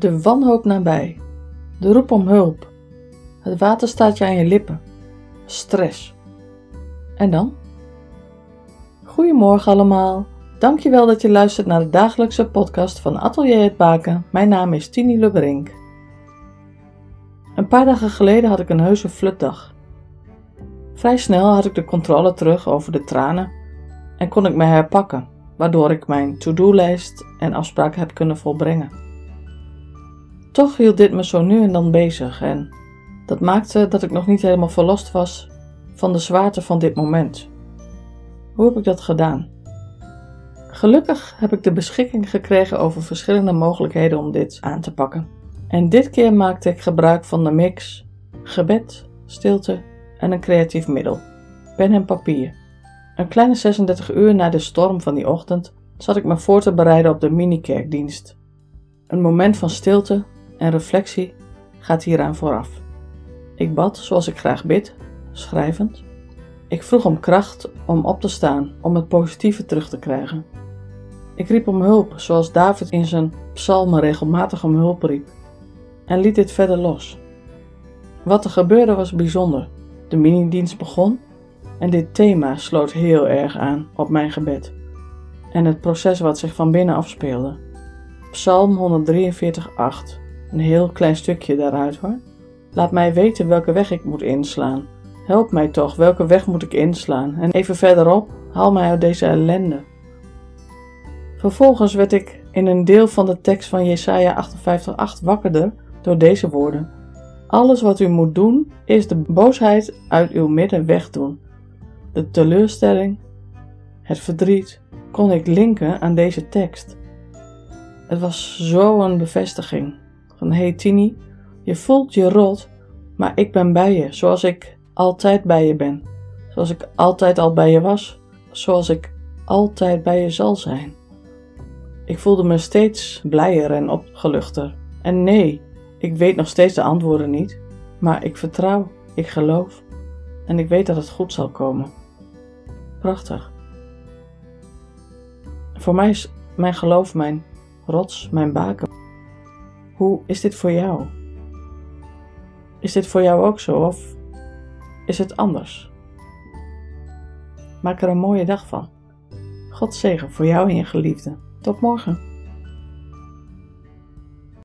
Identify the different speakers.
Speaker 1: De wanhoop nabij. De roep om hulp. Het water staat je aan je lippen. Stress. En dan? Goedemorgen allemaal. Dankjewel dat je luistert naar de dagelijkse podcast van Atelier het Baken. Mijn naam is Tini Lebrink. Een paar dagen geleden had ik een heuse flutdag. Vrij snel had ik de controle terug over de tranen en kon ik me herpakken, waardoor ik mijn to-do-lijst en afspraken heb kunnen volbrengen. Toch hield dit me zo nu en dan bezig en dat maakte dat ik nog niet helemaal verlost was van de zwaarte van dit moment. Hoe heb ik dat gedaan? Gelukkig heb ik de beschikking gekregen over verschillende mogelijkheden om dit aan te pakken. En dit keer maakte ik gebruik van de mix gebed, stilte en een creatief middel: pen en papier. Een kleine 36 uur na de storm van die ochtend zat ik me voor te bereiden op de minikerkdienst. Een moment van stilte en reflectie gaat hieraan vooraf. Ik bad zoals ik graag bid, schrijvend. Ik vroeg om kracht om op te staan, om het positieve terug te krijgen. Ik riep om hulp, zoals David in zijn psalmen regelmatig om hulp riep, en liet dit verder los. Wat er gebeurde was bijzonder. De minidienst begon en dit thema sloot heel erg aan op mijn gebed en het proces wat zich van binnen afspeelde. Psalm 143:8, een heel klein stukje daaruit hoor. Laat mij weten welke weg ik moet inslaan. Help mij toch, welke weg moet ik inslaan? En even verderop, haal mij uit deze ellende. Vervolgens werd ik in een deel van de tekst van Jesaja 58:8 wakkerder door deze woorden. Alles wat u moet doen, is de boosheid uit uw midden wegdoen. De teleurstelling, het verdriet, kon ik linken aan deze tekst. Het was zo'n bevestiging van hey Tini, je voelt je rot, maar ik ben bij je, zoals ik altijd bij je ben. Zoals ik altijd al bij je was, zoals ik altijd bij je zal zijn. Ik voelde me steeds blijer en opgeluchter. En nee, ik weet nog steeds de antwoorden niet, maar ik vertrouw, ik geloof en ik weet dat het goed zal komen. Prachtig. Voor mij is mijn geloof mijn rots, mijn baken. Hoe is dit voor jou? Is dit voor jou ook zo of is het anders? Maak er een mooie dag van. God zegen voor jou en je geliefde. Tot morgen.